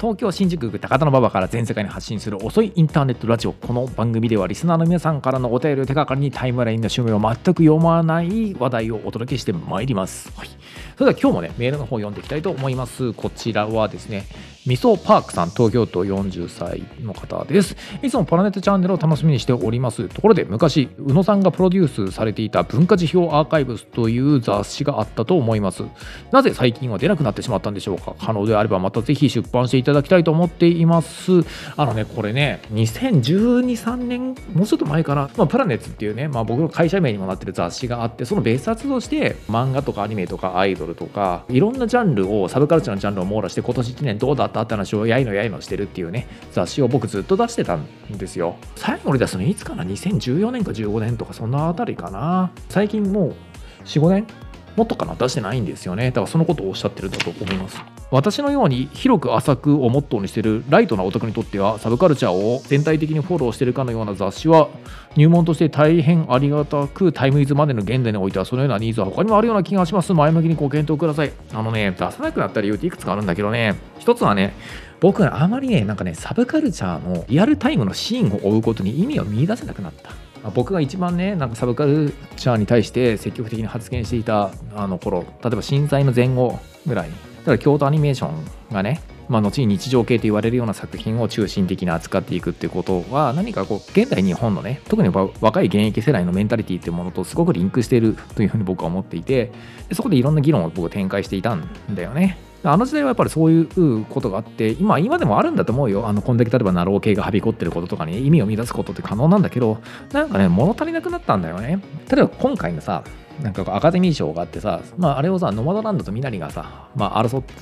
東京新宿区高田馬場から全世界に発信する遅いインターネットラジオ。この番組ではリスナーの皆さんからのお便りを手がかりにタイムラインの趣味を全く読まない話題をお届けしてまいります、はい、それでは今日もねメールの方を読んでいきたいと思います。こちらはですねみそパークさん、東京都40歳の方です。いつもパラネットチャンネルを楽しみにしております。ところで、昔、宇野さんがプロデュースされていた文化辞表アーカイブスという雑誌があったと思います。なぜ最近は出なくなってしまったんでしょうか？可能であればまたぜひ出版していただきたいと思っています。あのね、これね、2012、3年、もうちょっと前かな、まあ、プラネッツっていうね、まあ、僕の会社名にもなってる雑誌があって、その別冊として漫画とかアニメとかアイドルとか、いろんなジャンルを、サブカルチャーのジャンルを網羅して、今年1年どうだったった話をやいのやいのしてるっていうね、雑誌を僕ずっと出してたんですよ。最後に出すのいつかな ?2014 年か15年とかそんなあたりかな。最近もう4、5年？もっとかな？出してないんですよね。だからそのことをおっしゃってるんだと思います。私のように広く浅くをモットーにしているライトなオタクにとってはサブカルチャーを全体的にフォローしているかのような雑誌は入門として大変ありがたくタイムイズまでの現代においてはそのようなニーズは他にもあるような気がします前向きにご検討くださいあのね出さなくなった理由っていくつかあるんだけどね。一つはね僕はあまりねなんかねサブカルチャーのリアルタイムのシーンを追うことに意味を見出せなくなった。僕が一番ねなんかサブカルチャーに対して積極的に発言していたあの頃例えば震災の前後ぐらいだから京都アニメーションがねまあ、後に日常系と言われるような作品を中心的に扱っていくっていうことは何かこう現代日本のね特に若い現役世代のメンタリティっていうものとすごくリンクしているというふうに僕は思っていてそこでいろんな議論を僕展開していたんだよね。あの時代はやっぱりそういうことがあって、今、今でもあるんだと思うよ。あの、こんだけ例えばナロー系がはびこってることとかに意味を見出すことって可能なんだけど、なんかね、物足りなくなったんだよね。例えば今回のさ、なんかアカデミー賞があってさ、まあ、あれをさ、ノマドランドとミナリがさ、まあ、争って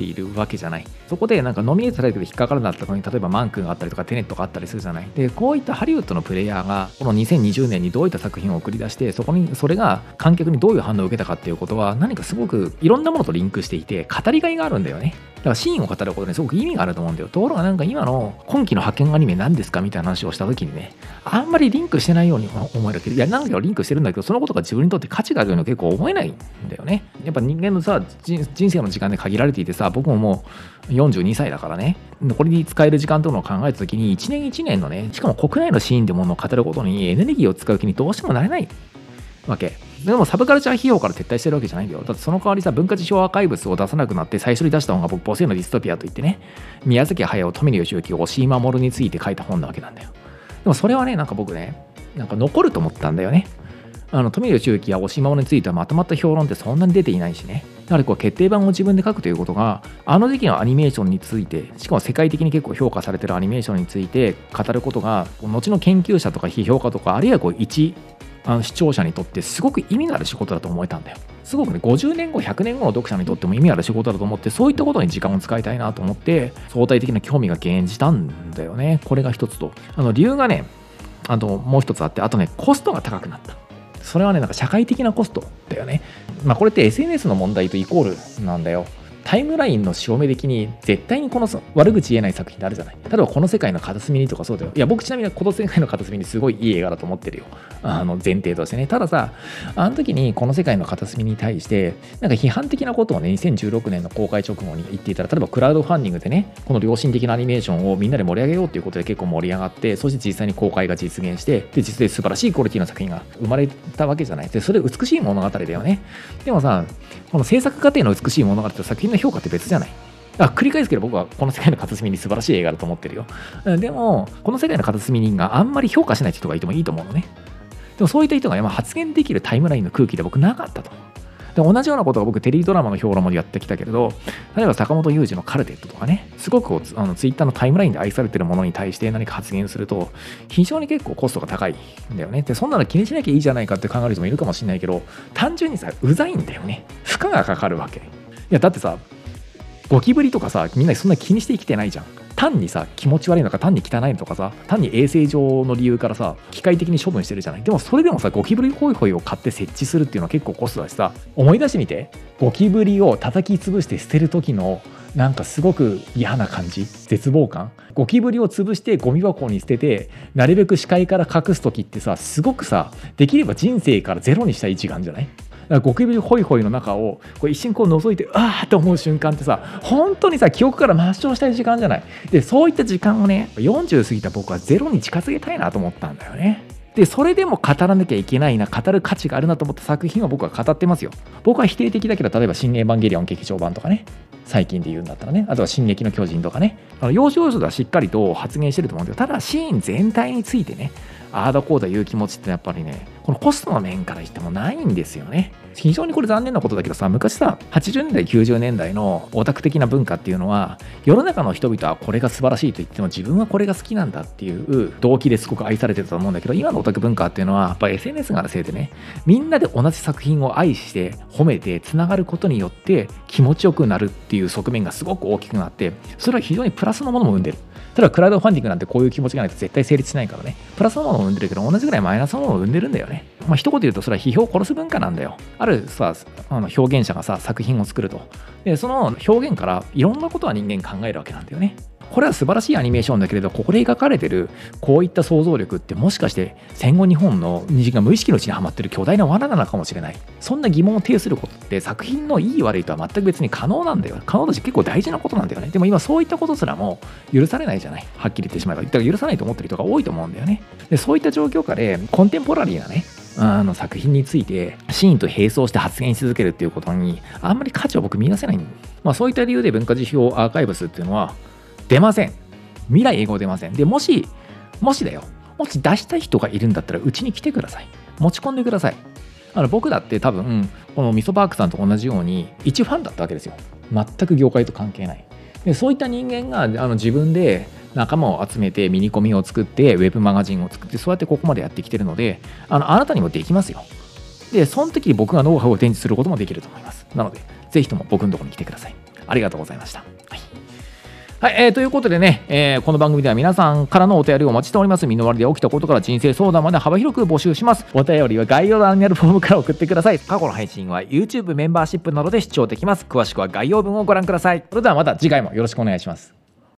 ているわけじゃない。そこでなんかノミネートされて引っかからなったのに、例えばマンクがあったりとかテネットがあったりするじゃない。で、こういったハリウッドのプレイヤーが、この2020年にどういった作品を送り出して、そこに、それが観客にどういう反応を受けたかっていうことは、何かすごくいろんなものとリンクしていて、語りがいがあるんだよね。だからシーンを語ることにすごく意味があると思うんだよ。ところがなんか今の今期の派遣アニメ何ですかみたいな話をした時にね、あんまりリンクしてないように思えるけど、いや、なんかリンクしてるんだけど、そのことが自分にとって価値があるように結構思えないんだよね。やっぱ人間のさ、人生の時間で限られていてさ、僕ももう42歳だからね、これに使える時間というのを考えた時に、1年1年のね、しかも国内のシーンってものを語ることにエネルギーを使う気にどうしてもなれないわけ。でもサブカルチャー費用から撤退してるわけじゃないんだよ。だってその代わりさ、文化事象アーカイブスを出さなくなって最初に出した本が僕、ボセのディストピアといってね、宮崎駿、富野義行、押井守について書いた本なわけなんだよ。でもそれはね、なんか僕ね、なんか残ると思ったんだよね。あの富野義行や押井守についてはまとまった評論ってそんなに出ていないしね。やはりこう決定版を自分で書くということが、あの時期のアニメーションについて、しかも世界的に結構評価されてるアニメーションについて語ることが、後の研究者とか批評家とか、あるいはこう一あの視聴者にとってすごく意味がある仕事だと思えたんだよ。すごくね、50年後、100年後の読者にとっても意味ある仕事だと思って、そういったことに時間を使いたいなと思って、相対的な興味が減じたんだよね。これが一つと。あの理由がね、あともう一つあって、あとね、コストが高くなった。それはね、なんか社会的なコストだよね。まあこれって SNS の問題とイコールなんだよ。タイムラインの潮目的に絶対にこの悪口言えない作品ってあるじゃない。例えばこの世界の片隅にとかそうだよ。いや僕ちなみにこの世界の片隅にすごいいい映画だと思ってるよ。あの前提としてね。たださあの時にこの世界の片隅に対してなんか批判的なことをね2016年の公開直後に言っていたら例えばクラウドファンディングでねこの良心的なアニメーションをみんなで盛り上げようということで結構盛り上がってそして実際に公開が実現してで実際素晴らしいクオリティの作品が生まれたわけじゃない。でそれ美しい物語だよね。でもさこの制作過程の美しい物語と作品の評価って別じゃない？あ繰り返すけど僕はこの世界の片隅に素晴らしい映画だと思ってるよ。でも、この世界の片隅にがあんまり評価しない人がいてもいいと思うのね。でもそういった人が今発言できるタイムラインの空気で僕なかったと。で同じようなことが僕テレビドラマの評論もやってきたけれど例えば坂本雄二のカルテットとかねすごくあのツイッターのタイムラインで愛されてるものに対して何か発言すると非常に結構コストが高いんだよねでそんなの気にしなきゃいいじゃないかって考える人もいるかもしれないけど単純にさうざいんだよね負荷がかかるわけやだってさゴキブリとかさみんなそんな気にして生きてないじゃん。単にさ気持ち悪いのか単に汚いのとかさ単に衛生上の理由からさ機械的に処分してるじゃない。でもそれでもさゴキブリホイホイを買って設置するっていうのは結構コストだしさ思い出してみて。ゴキブリを叩き潰して捨てる時のなんかすごく嫌な感じ。絶望感。ゴキブリを潰してゴミ箱に捨ててなるべく視界から隠す時ってさすごくさできれば人生からゼロにしたい時間じゃない？ゴキブリホイホイの中をこう一瞬こう覗いてああと思う瞬間ってさ本当にさ記憶から抹消したい時間じゃない。でそういった時間をね40過ぎた僕はゼロに近づけたいなと思ったんだよね。でそれでも語らなきゃいけないな語る価値があるなと思った作品は僕は語ってますよ。僕は否定的だけど例えば「新エヴァンゲリオン劇場版」とかね最近で言うんだったらね。あとは「進撃の巨人」とかね。あの要所要所ではしっかりと発言してると思うんだけどただシーン全体についてねああだこうだ言う気持ちってやっぱりねこのコストの面から言ってもないんですよね。非常にこれ残念なことだけどさ昔さ80年代90年代のオタク的な文化っていうのは世の中の人々はこれが素晴らしいと言っても自分はこれが好きなんだっていう動機ですごく愛されてたと思うんだけど今のオタク文化っていうのはやっぱ SNS があるせいでねみんなで同じ作品を愛して褒めてつながることによって気持ちよくなるっていう側面がすごく大きくなってそれは非常にプラスのものも生んでる。ただクラウドファンディングなんてこういう気持ちがないと絶対成立しないからね。プラスのものを生んでるけど同じぐらいマイナスのものを生んでるんだよね。まあ一言言うとそれは批評を殺す文化なんだよ。あるさあの表現者がさ作品を作ると。でその表現からいろんなことは人間考えるわけなんだよね。これは素晴らしいアニメーションだけれどここで描かれてるこういった想像力ってもしかして戦後日本の二次が無意識のうちにはまってる巨大な罠なのかもしれない。そんな疑問を呈することって作品のいい悪いとは全く別に可能なんだよ。可能だし結構大事なことなんだよね。でも今そういったことすらも許されないじゃない。はっきり言ってしまえば。だから許さないと思ってる人が多いと思うんだよね。でそういった状況下でコンテンポラリーなねあの作品についてシーンと並走して発言し続けるっていうことにあんまり価値を僕見出せない、まあ、そういった理由で文化辞表アーカイブスっていうのは出ません。未来英語出ません。でもしもしだよ。もし出したい人がいるんだったらうちに来てください。持ち込んでください。あの僕だって多分このミソパークさんと同じように一ファンだったわけですよ。全く業界と関係ない。でそういった人間があの自分で仲間を集めてミニコミを作ってウェブマガジンを作ってそうやってここまでやってきてるのであのあなたにもできますよ。でその時僕がノウハウを展示することもできると思います。なのでぜひとも僕のところに来てください。ありがとうございました。はい、えー、ということでね、えー、この番組では皆さんからのお便りをお待ちしております。身の回りで起きたことから人生相談まで幅広く募集します。お便りは概要欄にあるフォームから送ってください。過去の配信は YouTube メンバーシップなどで視聴できます。詳しくは概要文をご覧ください。それではまた次回もよろしくお願いします。